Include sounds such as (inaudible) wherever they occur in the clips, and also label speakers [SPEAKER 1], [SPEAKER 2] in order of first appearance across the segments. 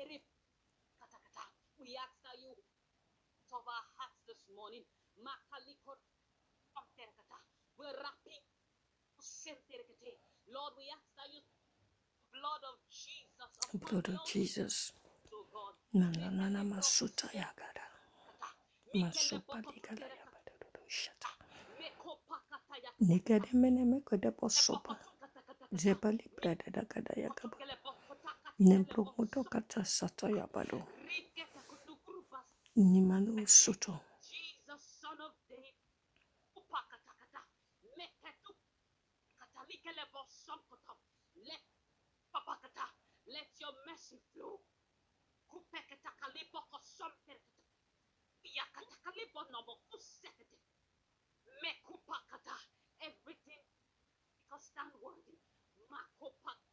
[SPEAKER 1] serif katakata. We ask that you of our hearts this morning. Makalikot Terkata. We're wrapping Lord, we ask that you blood of Jesus.
[SPEAKER 2] Blood of Jesus. Na na na na masuta ya
[SPEAKER 1] gara.
[SPEAKER 2] Masupa di
[SPEAKER 1] gara
[SPEAKER 2] ya bada
[SPEAKER 1] dudu shata. Ya
[SPEAKER 2] Nikade mene meko
[SPEAKER 1] depo sopa.
[SPEAKER 2] Zebali brada da gada
[SPEAKER 1] ya gaba.
[SPEAKER 2] nempro moto kata sata
[SPEAKER 1] ya balo. Nimano soto. Let your mercy flow. Kupekata kalibo ko somperkata. Yakata kalibo Everything. Because stand worthy. Makopakata.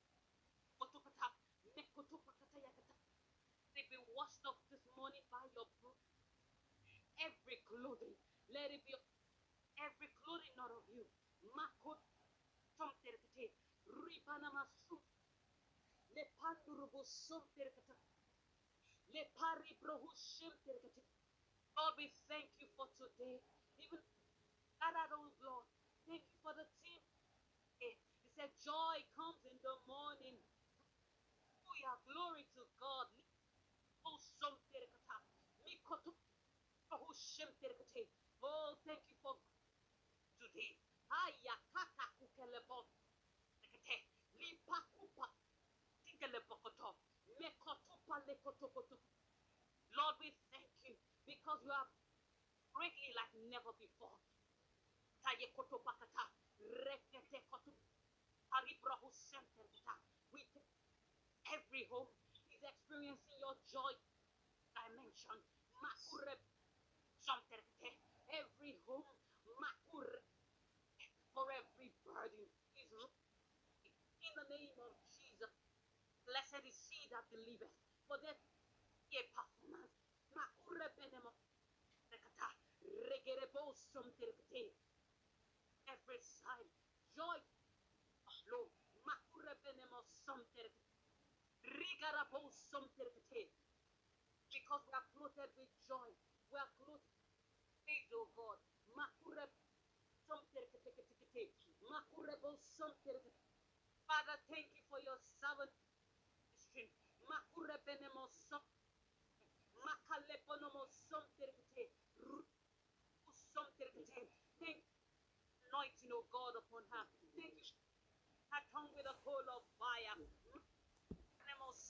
[SPEAKER 1] They be washed off this morning by your blood. Every clothing, let it be every clothing not of you. Makot somterkete. Ribana masu. Le pandurubu somterkete. Le pari brohu somterkete. Lord, we thank you for today. Even that old Lord, thank you for the team. He said, Joy comes in the morning. Hallelujah. Glory to God. Oh, Oh. Oh, thank you for today. Lord, we thank you because you are greatly like never before. Taye kotopakata. Rekete kotu. Aribrahu. We every home is experiencing your joy dimension. Makure somterkete. Every home, makure for every burden is in the name of Jesus. Blessed is he that believeth, for be a performance. Makure benemo rekata. Regerebo somterkete. Every side, joy, flow. Makure benemo somterkete. Because we are clothed with joy. We are clothed oh God. Father, thank you for your servant. Thank anointing, oh God, upon her. Thank you. Her tongue with a coal of fire.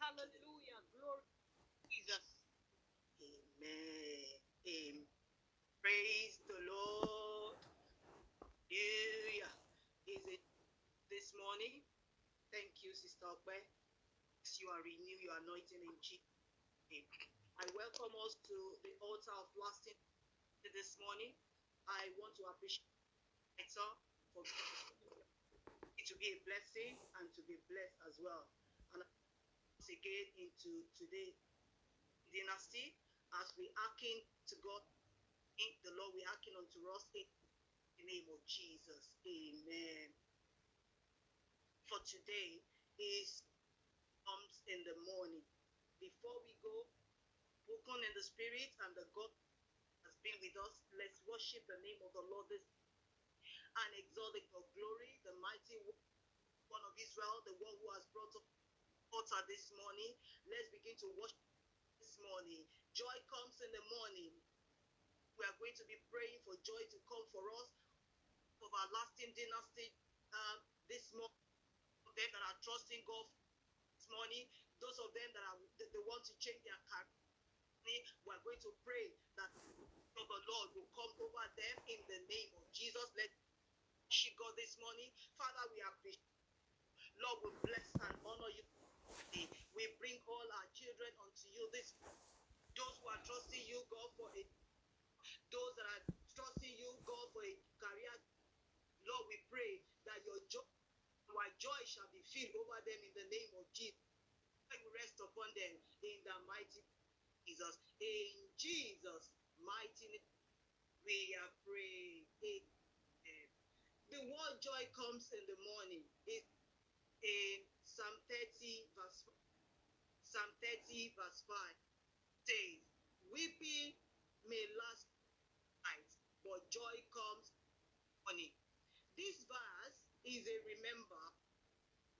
[SPEAKER 1] Hallelujah. Glory. Jesus.
[SPEAKER 3] Amen. Amen. Praise the Lord. Hallelujah. Is it this morning? Thank you, Sister Okwe. You are renew your anointing in Jesus' name. I welcome us to the altar of lasting this morning. I want to appreciate Hector for to be a blessing and to be blessed as well. Again into today dynasty as we hearken to God. In the Lord, we hearken unto us in the name of Jesus. Amen. For today is comes in the morning. Before we go, spoken in the spirit and the God has been with us. Let's worship the name of the Lord this and exalt the glory, the mighty one of Israel, the one who has brought up altar this morning. Let's begin to worship this morning. Joy comes in the morning. We are going to be praying for joy to come for us of our lasting dynasty um, this morning. Them that are trusting God this morning, those of them that are that they want to change their career, we are going to pray that the Lord will come over them in the name of Jesus. Let she God this morning. Father, we appreciate. Lord, we bless and honor you. We bring all our children unto you. This those who are trusting you, God, for it. Those that are trusting you, God, for a career. Lord, we pray that your joy, our joy shall be filled over them in the name of Jesus. And rest upon them in the mighty Jesus. In Jesus' mighty name, we are praying. The word joy comes in the morning. It in Psalm 30, verse Psalm 30, verse 5 says, Weeping may last night, but joy comes morning. This verse is a remember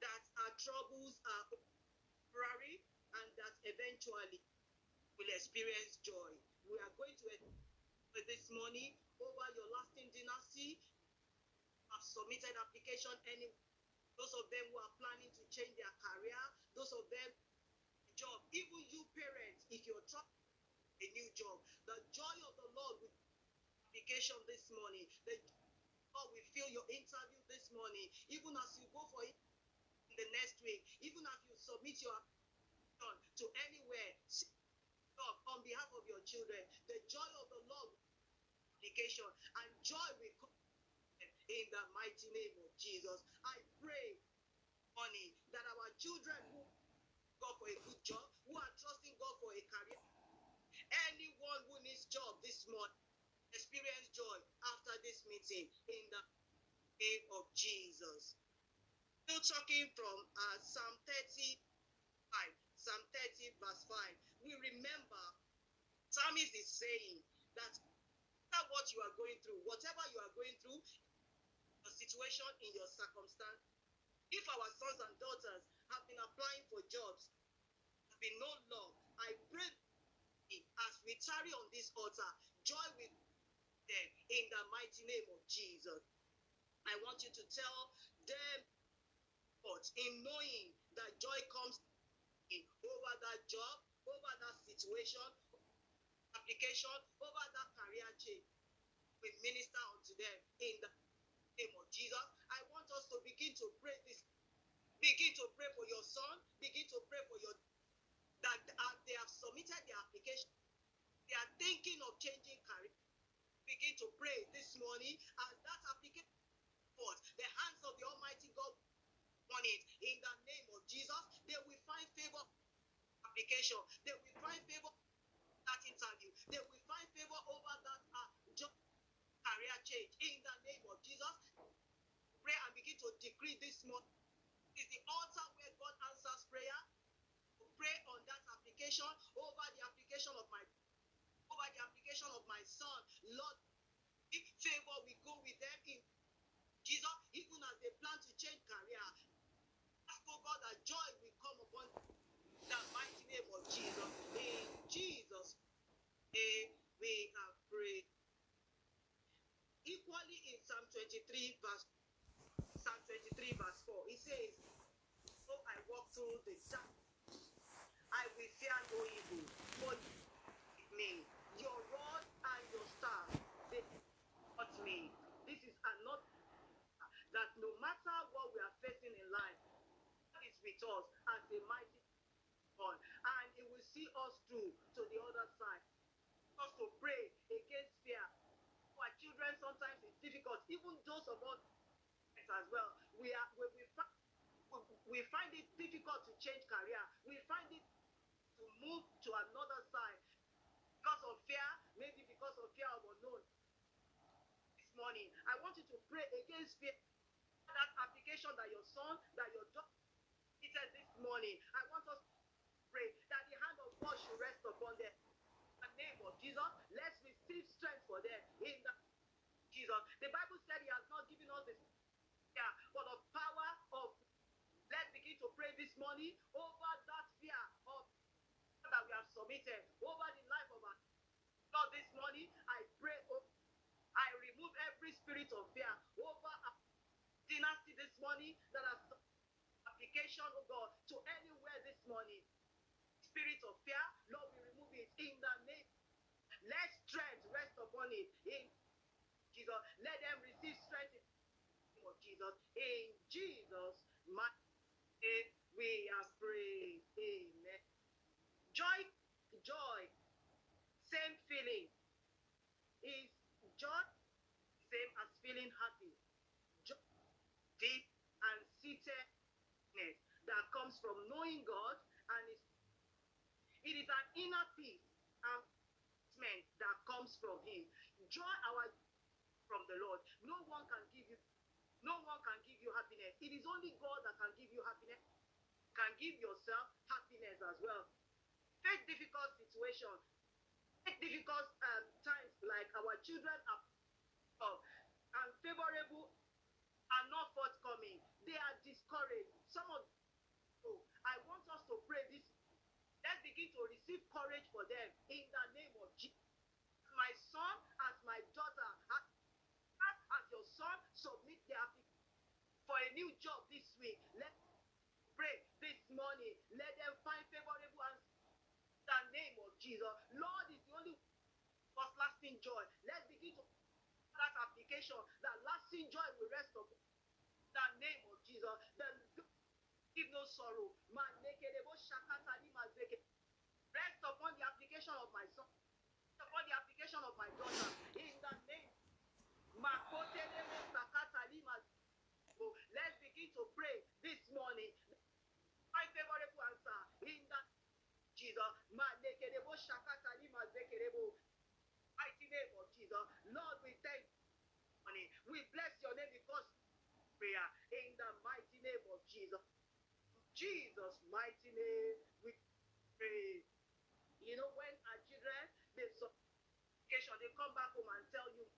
[SPEAKER 3] that our troubles are temporary and that eventually we'll experience joy. We are going to this morning over your lasting dynasty. Have submitted application any those of them who are planning to change their career, those of them job, even you parents, if you're trying a new job, the joy of the Lord with application this morning, the God will fill your interview this morning, even as you go for it the next week, even as you submit your application to anywhere on behalf of your children, the joy of the Lord application and joy will come in the mighty name of Jesus. I pray, honey, that our children who God for a good job, who are trusting God for a career, anyone who needs job this month, experience joy after this meeting in the name of Jesus. Still talking from uh, Psalm 35, Psalm 30, verse 5. We remember, Psalmist is saying that what you are going through, whatever you are going through, a situation in your circumstance, if our sons and daughters have been applying for jobs, there been no love, I pray as we tarry on this altar, joy with them in the mighty name of Jesus. I want you to tell them, but in knowing that joy comes in over that job, over that situation, application, over that career change, we minister unto them in the name of Jesus. I want us to begin to pray this. Begin to pray for your son. Begin to pray for your that uh, they have submitted their application. They are thinking of changing career. Begin to pray this morning as that application forth. The hands of the Almighty God on it in the name of Jesus. They will find favor application. They will find favor that interview. They will find favor over that uh, job career change in the name of Jesus. Pray and begin to decree this month is the altar where God answers prayer. Pray on that application over the application of my over the application of my son. Lord, if favor we go with them in Jesus, even as they plan to change career. Ask for God that joy will come upon the mighty name of Jesus. In Jesus' name we have prayed equally in Psalm 23, verse Psalm 23, verse 4, it says, So I walk through the dark, I will fear no evil, for me, your rod and your staff, they comfort me. This is another that no matter what we are facing in life, God is with us as a mighty God, and He will see us through to the other side. Us to pray against fear our children sometimes it's difficult. Even us as well, we are we, we, find, we find it difficult to change career. We find it to move to another side because of fear, maybe because of fear of unknown. This morning, I want you to pray against fear. That application that your son, that your daughter did this morning. I want us to pray that the hand of God should rest upon them The name of Jesus. Let's receive strength for them in the Jesus. The Bible said He has not given us this fear, but the power of. Let's begin to pray this morning over that fear of that we have submitted over the life of our God. This morning, I pray. Oh, I remove every spirit of fear over our dynasty this morning that has application, oh God, to anywhere this morning. Spirit of fear, Lord, we remove it in the name. Let strength rest upon it in Jesus. Let them receive strength Jesus. In Jesus' name, we are prayed. Amen. Joy, joy, same feeling. Is joy same as feeling happy? Joy, deep and seatedness that comes from knowing God and it is an inner peace and that comes from Him. Joy our from the Lord. No one can give no one can give you happiness. It is only God that can give you happiness. Can give yourself happiness as well. Face difficult situations, face difficult um, times like our children are unfavorable are not forthcoming. They are discouraged. Some of oh, I want us to pray this. Let's begin to receive courage for them in the name of Jesus. My son, as my daughter, as, as your son, submit their for a new job this week. Let pray this morning. Let them find favorable answers the name of Jesus. Lord is the only first lasting joy. Let's begin to that application that lasting joy will rest upon the name of Jesus. The give no sorrow. Rest upon the application of my son, upon the application of my daughter. In the name. Let's begin to pray this morning. My favorable answer in the Jesus. Mighty name of Jesus. Lord, we thank you. We bless your name because prayer in the mighty name of Jesus. Jesus' mighty name, we pray. You know, when our children they they come back home and tell you,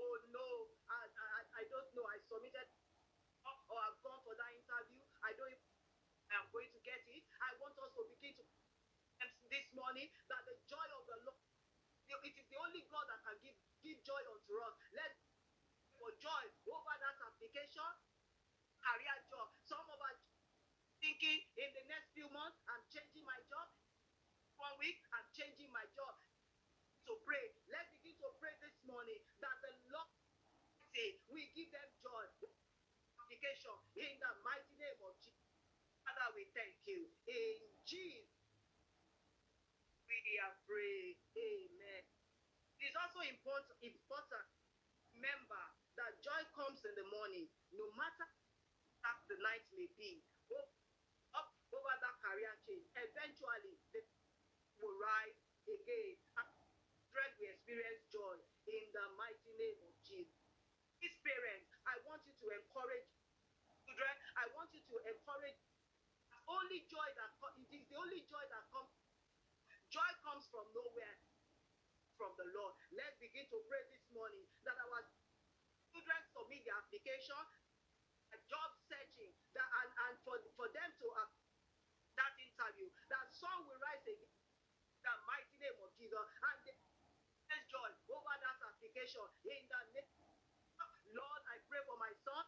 [SPEAKER 3] "Oh no, I, I, I don't know. I submitted or I've gone for that interview. I don't. I am going to get it. I want us to begin to this morning that the joy of the Lord. It is the only God that can give give joy unto us. Let's for joy over that application, career job. Some of us thinking in the next few months, I'm changing my job. One week, I'm changing my job. So pray. Let's begin to pray this morning that the Lord say we give them joy. Application in the mighty name of Jesus. Father, we thank you. In Jesus, we are praying. Amen. It is also important, important remember that joy comes in the morning, no matter how the night may be. Up over that career change, eventually they will rise again. And will experience joy in the mighty name of Jesus. Parents, I want you to encourage children. I want you to encourage only joy that it is the only joy that comes. Joy comes from nowhere from the Lord. Let's begin to pray this morning that our children submit their application, job searching, that and, and for, for them to uh, that interview, that some will rise again, the mighty name of Jesus, and they joy over that application in the name. Lord, I pray for my son,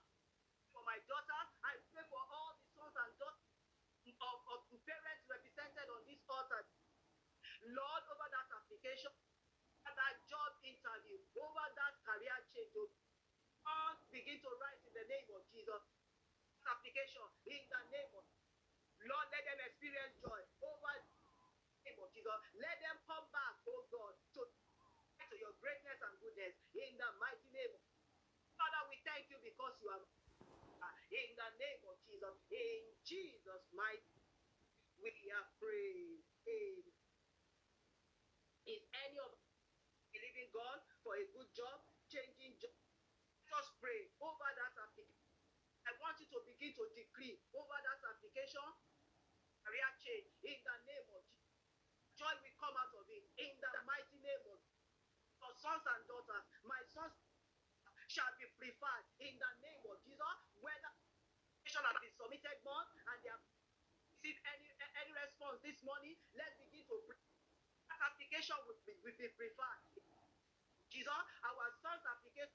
[SPEAKER 3] for my daughter, I pray for all the sons and daughters of, of parents represented on this altar. Lord, over that application, that job interview, over that career change, oh, all begin to rise in the name of Jesus. Application in the name of Lord, let them experience joy over the name of Jesus. Let them come back, oh God, to, to your greatness and goodness in the mighty name. of Father, we thank you because you are in the name of Jesus. In Jesus' mighty we are praying. Amen. Is any of believing God for a good job, changing job? Just pray over that application. I want you to begin to decree over that application, career change in the name of Jesus. Joy will come out of it in the mighty name of your sons and daughters. My sons shall be preferred in the name of Jesus. Whether application has been submitted more and they have received any any response this morning, let's begin to pray. That application will be, will be preferred. Jesus, our son's application,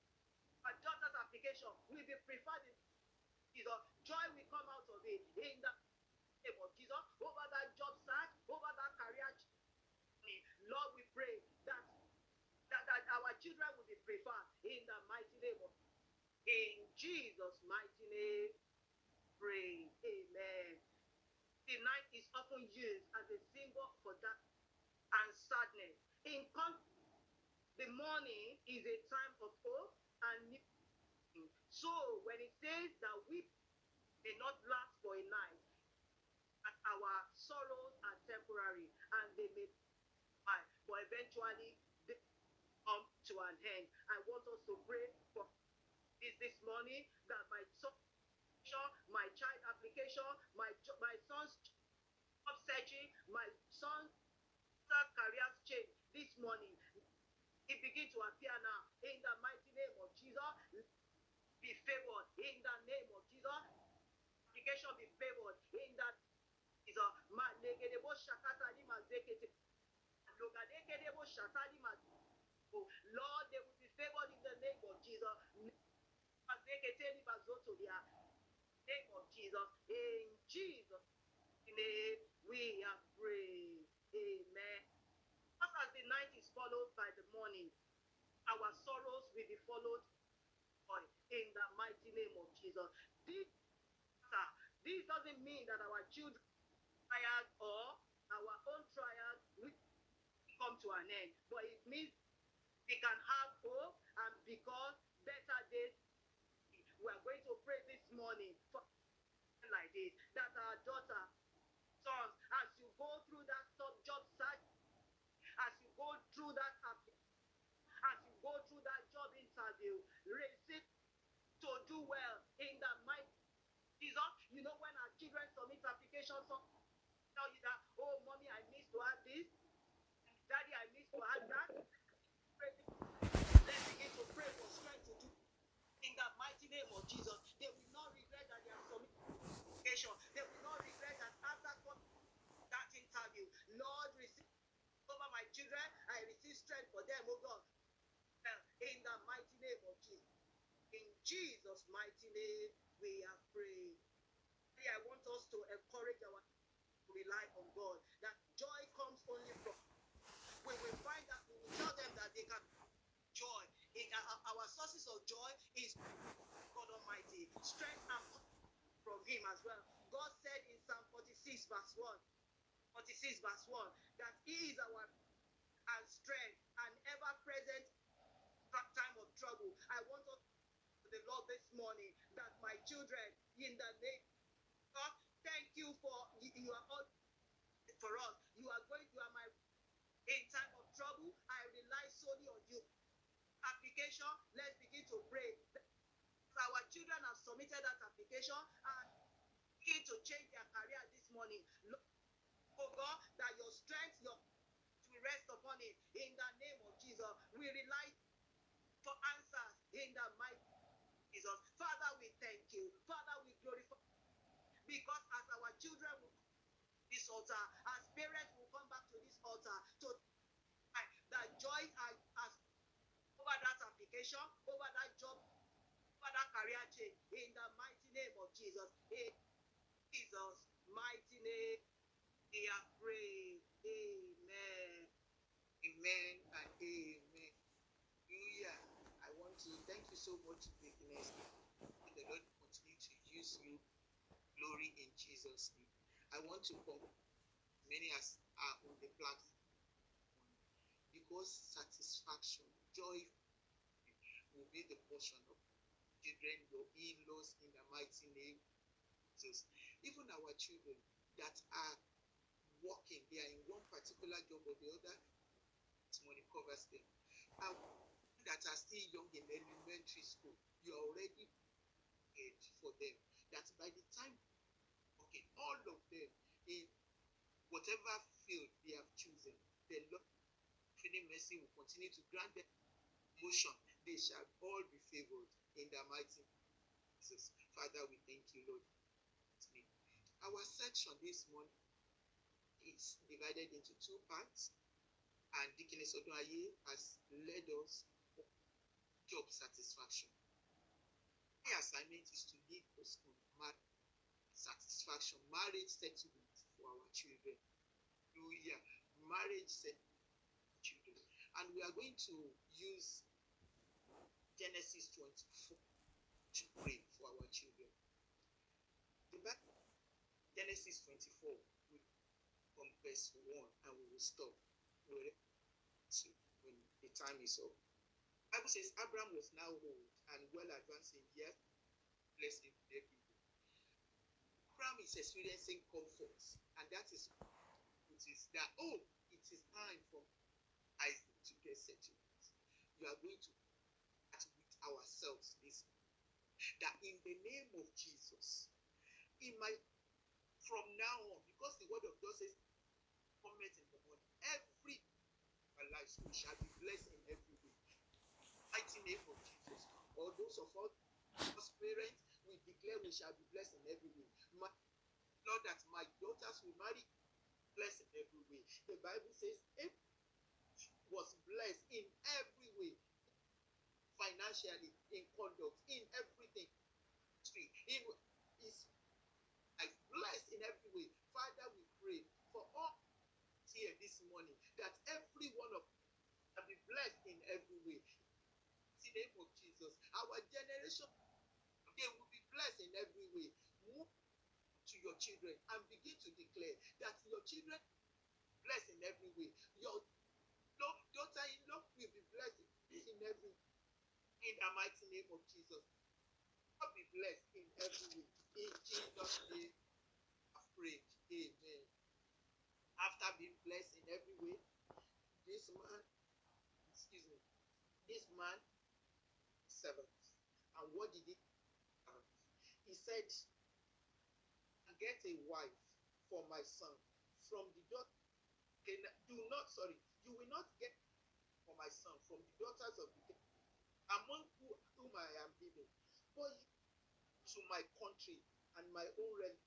[SPEAKER 3] our daughter's application will be preferred in Jesus. Joy will come out of it in the name of Jesus over that job search, over that career. Lord, we pray that, that, that our children will be preferred in the mighty name of in Jesus' mighty name. Pray. Amen. The night is often used as a symbol for that and sadness. In con- the morning is a time of hope and new. So when it says that we may not last for a night, our sorrows are temporary and they may die, but eventually to an end. I want us to pray for this this morning that my son, my child application, my my son's job searching, my son's career change this morning. It begin to appear now in the mighty name of Jesus. Be favored in the name of Jesus. Application be favored in that Jesus. Ma legedebo shakata ni mazekete. Logadegedebo shatani mazekete. Lord, they will be favored in the name of Jesus. Name of Jesus. In Jesus' name we are praying. Amen. Just as the night is followed by the morning, our sorrows will be followed by in the mighty name of Jesus. This, this doesn't mean that our children trials or our own trials will come to an end, but it means we can have hope and because better days. We are going to pray this morning for like this that our daughter sons as you go through that top job search as you go through that as you go through that job interview receive to do well in the might Jesus. You know when our children submit applications some tell you that oh mommy I missed to have this. Daddy I missed to have that Pray. let's begin to pray for strength to do in the mighty name of Jesus they will not regret that they have application they will not regret that after that interview Lord receive over my children. I receive strength for them, oh God. In the mighty name of Jesus. In Jesus' mighty name, we are praying. I want us to encourage our to rely on God. That joy comes only from we find that we will tell them that they can our, our sources of joy is God Almighty. Strength and from Him as well. God said in Psalm 46, verse 1. 46 verse 1 that he is our and strength and ever present time of trouble. I want to the Lord this morning that my children in the name God, thank you for you are all for us. You are going you are my in time of trouble. I rely solely on you. Application, let's begin to pray. Our children have submitted that application and begin to change their career this morning. Lord, oh God, that your strength, your will rest upon it in the name of Jesus. We rely for answers in the mighty Jesus. Father, we thank you. Father, we glorify because as our children will this altar, as parents will come back to this altar to that joy has over that application, over that job, over that career change in the mighty name of Jesus. In Jesus' mighty name. We are praying. Amen. Amen and amen. Hallelujah. I want to thank you so much. May the Lord continue to use you. Glory in Jesus' name. I want to come many as are on the platform because satisfaction, joy will be the portion of children, your in-laws in the mighty name Jesus. Even our children that are working, they are in one particular job or the other, this money covers them. And that are still young in elementary school, you are already paid for them. That by the time, okay, all of them in whatever field they have chosen, the Lord, mercy will continue to grant them motion. They shall all be favored in the mighty Jesus. Father, we thank you, Lord. Our section this morning is divided into two parts, and Deaconess Odunaye has led us for job satisfaction. My assignment is to lead us on marriage satisfaction, marriage settlement for our children. Hallelujah. Marriage settlement for children. And we are going to use Genesis 24 to pray for our children. The Bible, Genesis 24, we from verse 1 and we will stop to when the time is up. Bible says Abraham was now old and well advanced in years, blessing their people.
[SPEAKER 4] Abraham is experiencing comfort, and that is it is that oh, it is time for Isaac to get settled. You are going to ourselves this that in the name of Jesus, in my from now on, because the word of God says, comment in the morning, every lives we shall be blessed in every way. Mighty name of Jesus. All those of us, parents, we declare we shall be blessed in every way. My, Lord, that my daughters will marry blessed in every way. The Bible says was blessed in every way, financially, in conduct, in everything. In is blessed in every way. Father, we pray for all here this morning that every one of us be blessed in every way. In the name of Jesus, our generation they will be blessed in every way. Move to your children and begin to declare that your children blessed in every way. Your daughter-in-law will be blessed in every in the mighty name of Jesus. God be blessed in every way. In Jesus' name, I pray. Amen. After being blessed in every way, this man, excuse me, this man servant. And what did he? He said, "Get a wife for my son from the daughter. Do not, sorry, you will not get for my son from the daughters of the among who, whom I am living, but to my country and my own realm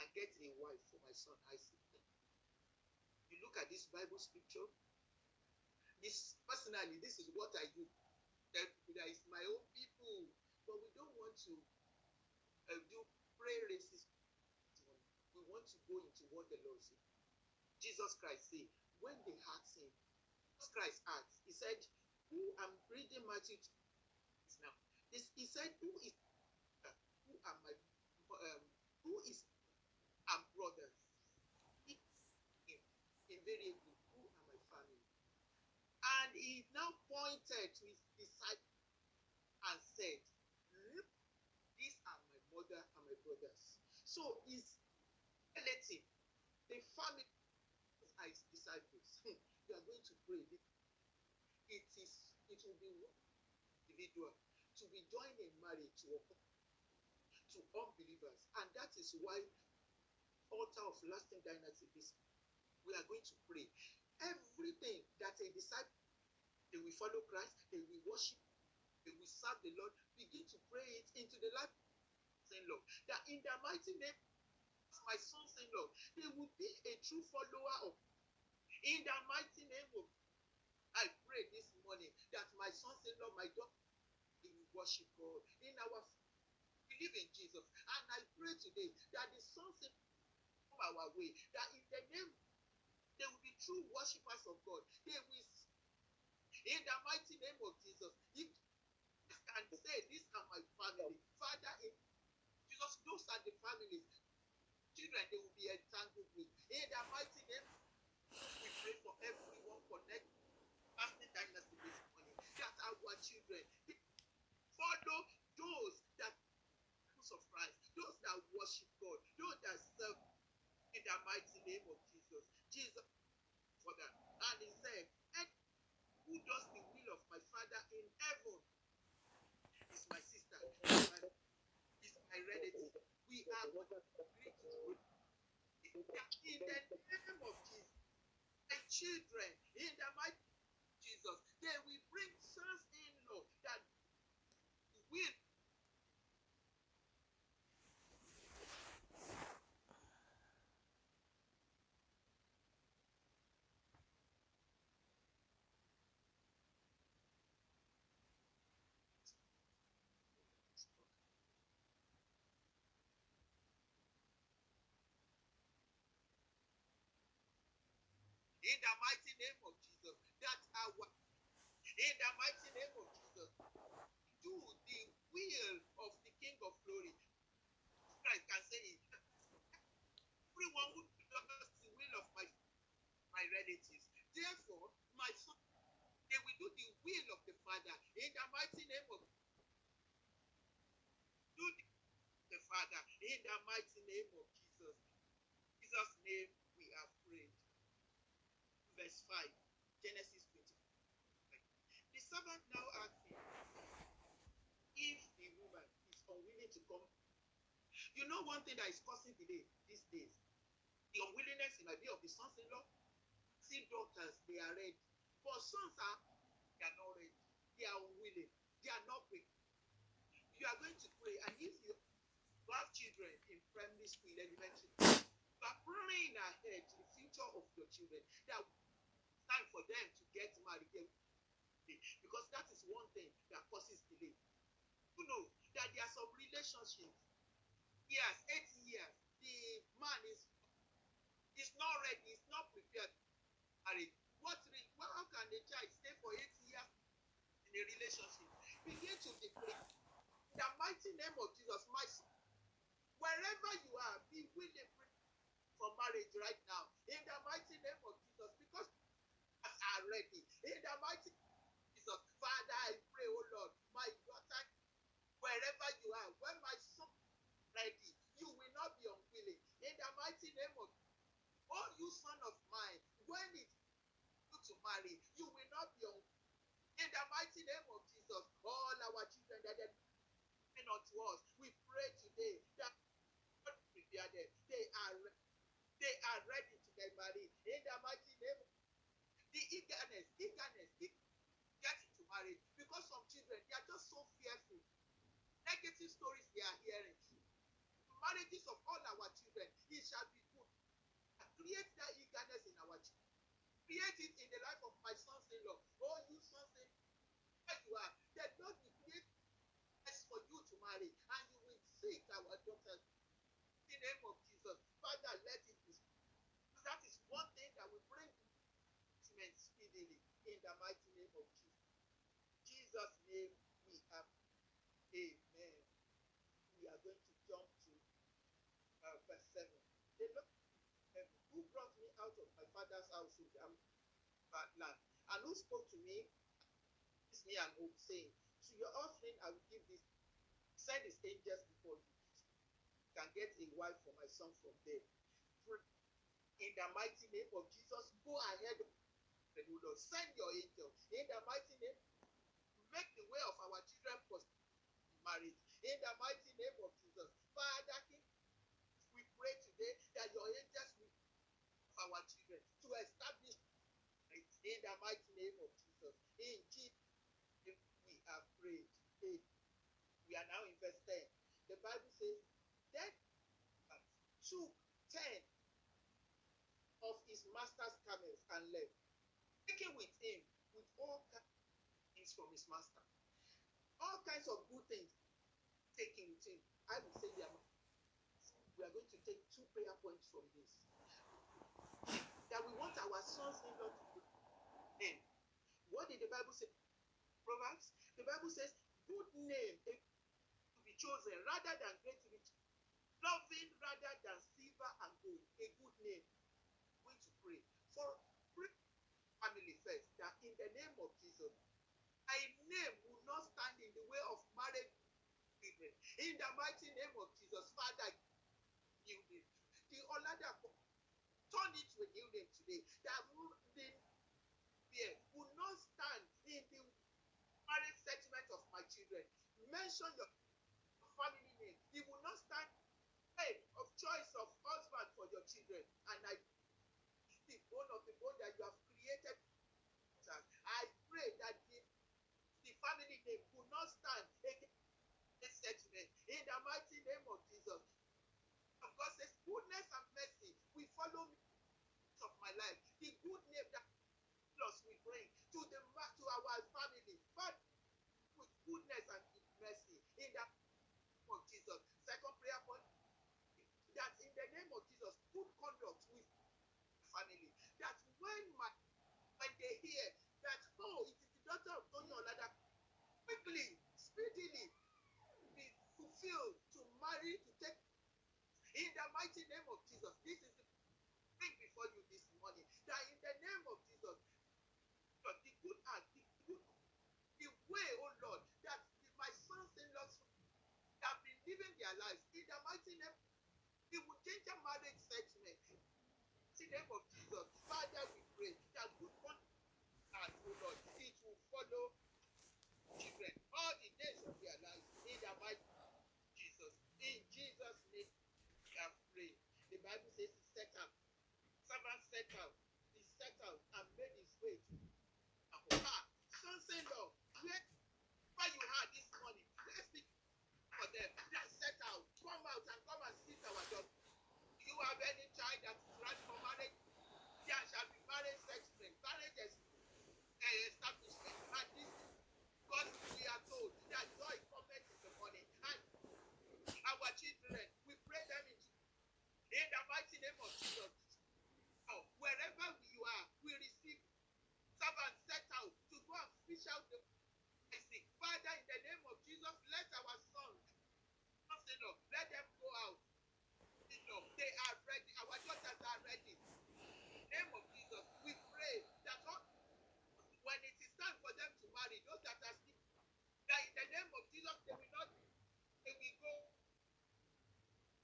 [SPEAKER 4] and get a wife for my son Isaac. You look at this Bible scripture. This personally, this is what I do. That that is my own people, but we don't want to uh, do pray races. We want to go into what the Lord said. Jesus Christ said, when they asked him, Jesus Christ asked, he said, who I'm reading Matthew now. This, he said, who is uh, who are my um, who is our brothers? He, invariably, who are my family? And he now pointed to his disciples and said, Look, these are my mother and my brothers. So his relative, the family are his disciples. (laughs) you are going to pray. Is will be individual to be joined in marriage to, to unbelievers. And that is why altar of lasting dynasty this we are going to pray. Everything that a disciple they will follow Christ, they will worship, they will serve the Lord, begin to pray it into the life of Lord. That in the mighty name of my sons in law, they will be a true follower of in the mighty name of I pray this morning that my sons in law, my daughter, will worship God in our believe in Jesus. And I pray today that the sons in our way, that in the name they will be true worshippers of God. They will in the mighty name of Jesus. If can say these are my family, Father, in Jesus, those are the families. Children they will be entangled with. In the mighty name, we pray for everyone connected dynasty this morning. That our children follow those that of Christ, those that worship God, those that serve in the mighty name of Jesus. Jesus for that. And he said, and who does the will of my father in heaven is my sister, is my, relative. We are in the name of Jesus. My children, in the mighty Jesus, they will bring sons in law that will in the mighty name of Jesus. That's our in the mighty name of Jesus. Do the will of the King of Glory. Christ can say it. Everyone who does the will of my my relatives. Therefore, my son, they will do the will of the Father in the mighty name of do the, the Father, in the mighty name of Jesus. Jesus' name. Verse 5, Genesis 25. The servant now asked him if the woman is unwilling to come. You know one thing that is causing delay these days? The unwillingness in my view of the sons-in-law. See daughters, they are ready. But sons are they are not ready. They are unwilling. They are not quick. You are going to pray, and if you have children in primary school, elementary, you are praying ahead to the future of your children. That time for them to get married. Because that is one thing that causes delay. You know that there are some relationships. Yes, eight years, the man is is not ready, is not prepared. Married. What well, how can a child stay for eight years in a relationship? Begin to declare in the mighty name of Jesus, my son, wherever you are, be willing for marriage right now. In the mighty name of Jesus, because are ready. In the mighty Jesus, Father, I pray, oh Lord, my daughter, wherever you are, when my son ready, you will not be unwilling. In the mighty name of Oh, you son of mine, when good to marry, you will not be unwilling. In the mighty name of Jesus, all our children that are coming unto us, we pray today that God prepare them. They are they are ready to get married. In the mighty name, eagerness, eagerness, eag- getting to marry. Because some children they are just so fearful. Negative stories they are hearing. Marriages of all our children, it shall be good. Create that eagerness in our children. Create it in the life of my sons-in-law. Oh, you sons-in-law, where you are, that God will create space for you to marry, and you will seek our daughters. In the name of Jesus, Father, let it Jesus' name we have. Amen. We are going to jump to uh, verse 7. They look um, who brought me out of my father's house in the land, and who spoke to me, is me and hope, saying, To your offering I will give this, send his angels before you. Can get a wife for my son from there. In the mighty name of Jesus, go ahead O Lord, send your angels. In the mighty name, make the way of our children for marriage. In the mighty name of Jesus, Father, King, we pray today that your angels will our children to establish it in the mighty name of Jesus. In Jesus' we have prayed. We are now in verse 10. The Bible says, Then took 10 of his master's camels and left, taking with him with all things from his master. All kinds of good things taken with him. I will say we are, we are going to take two prayer points from this. That we want our sons in law to do. What did the Bible say? Proverbs. The Bible says, good name to be chosen rather than great riches, loving rather than silver and gold. A good name. Going to pray for family first. That in the name of Jesus, name will not stand in the way of marriage. In the mighty name of Jesus, Father, new name. The Olada turn it to a new name today. That the fear will not stand in the marriage settlement of my children. Mention your family name. It will not stand hey, of choice of husband for your children. And I the bone of the bone that you have created. I pray that the, the family name will not stand against settlement. In the mighty name of Jesus. Of God says, goodness and mercy will follow me of my life. The good name that plus we bring to the to our family, but with goodness and mercy in the name of Jesus. Second prayer point that in the name of Jesus, good conduct with family. That when my when they hear that oh, it is the daughter of Tony Olada, quickly, speedily be fulfilled to marry to take in the mighty name of Jesus. This is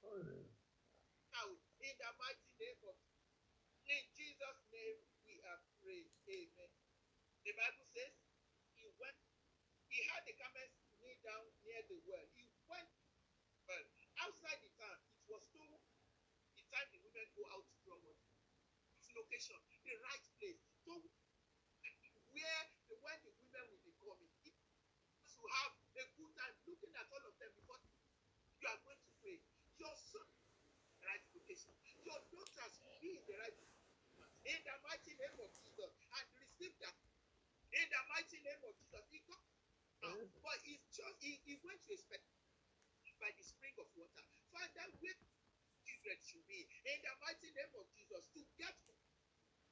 [SPEAKER 4] in the mighty name of in Jesus' name we are praying. Amen. The Bible says he went, he had the camels kneel down near the well. He went well outside the town. It was told the time the women go out to draw water. Location, the right place. So where the when the women will be coming, to have a good time looking at all of them because you are going to. Your son right location. Your daughters will be in the right in the mighty name of Jesus and receive that in the mighty name of Jesus. He got now, but he's just he, he went to expect by the spring of water. Father, where children should be in the mighty name of Jesus to get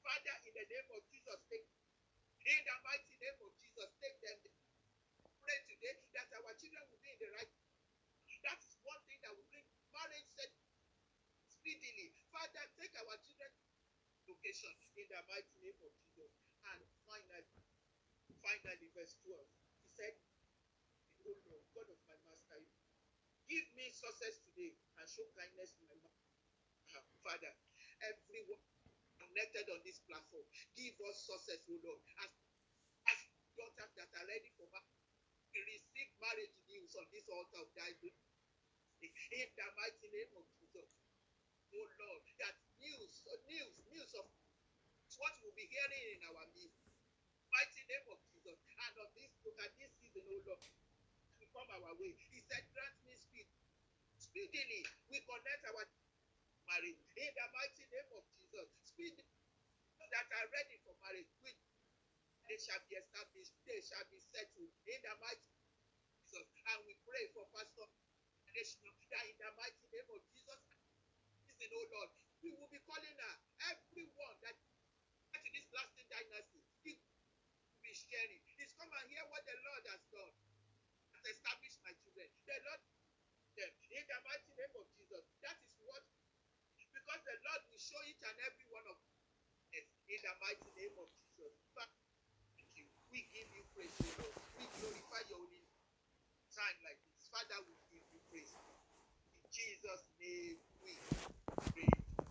[SPEAKER 4] Father in the name of Jesus take in the mighty name of Jesus take them pray today that our children will be in the right that is one thing that will bring marriage set speedily. Father, take our children location in the mighty name of Jesus. And finally, finally, verse 12, he said, Oh Lord, God of my master, give me success today and show kindness to my ma- uh, Father. Everyone connected on this platform, give us success, oh Lord. As, as daughters that are ready for marriage, receive marriage news on this altar of thy. In the mighty name of Jesus. Oh Lord, that news, news, news of what we'll be hearing in our midst. Mighty name of Jesus. And of this book and this season, oh Lord, to come our way. He said, grant me speed. Speedily, we connect our marriage. In the mighty name of Jesus. Speed that are ready for marriage. We, they shall be established. They shall be settled. In the mighty Jesus. And we pray for Pastor that in the mighty name of Jesus, listen, oh Lord, we will be calling her everyone that to this lasting dynasty. Will be sharing. He's come and hear what the Lord has done. Has established my children. The Lord them in the mighty name of Jesus. That is what because the Lord will show each and every one of us in the mighty name of Jesus. Thank you. We give you praise, O Lord. We glorify your name. Time like this. Father, we give you praise. In Jesus' name we.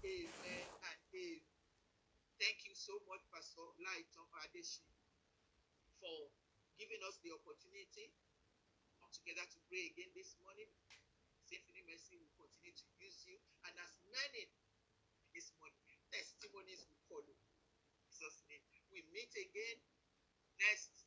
[SPEAKER 4] Amen and amen. Thank you so much, Pastor Lighton Adeshi, for giving us the opportunity to come together to pray again this morning. Symphony Mercy will continue to use you, and as many this morning, testimonies will follow. Jesus' name. We meet again next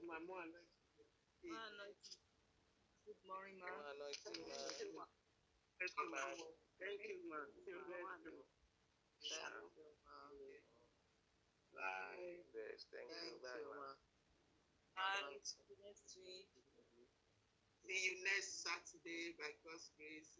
[SPEAKER 5] Thank you, my mom.
[SPEAKER 4] Amen.
[SPEAKER 1] Good morning, ma.
[SPEAKER 5] Come on, anointing, man.
[SPEAKER 4] Thank you, ma.
[SPEAKER 5] Thank you, man. Thank you, man. Bye. Yes, thank you. Bye, man.
[SPEAKER 1] And next week.
[SPEAKER 4] See you next Saturday by God's grace.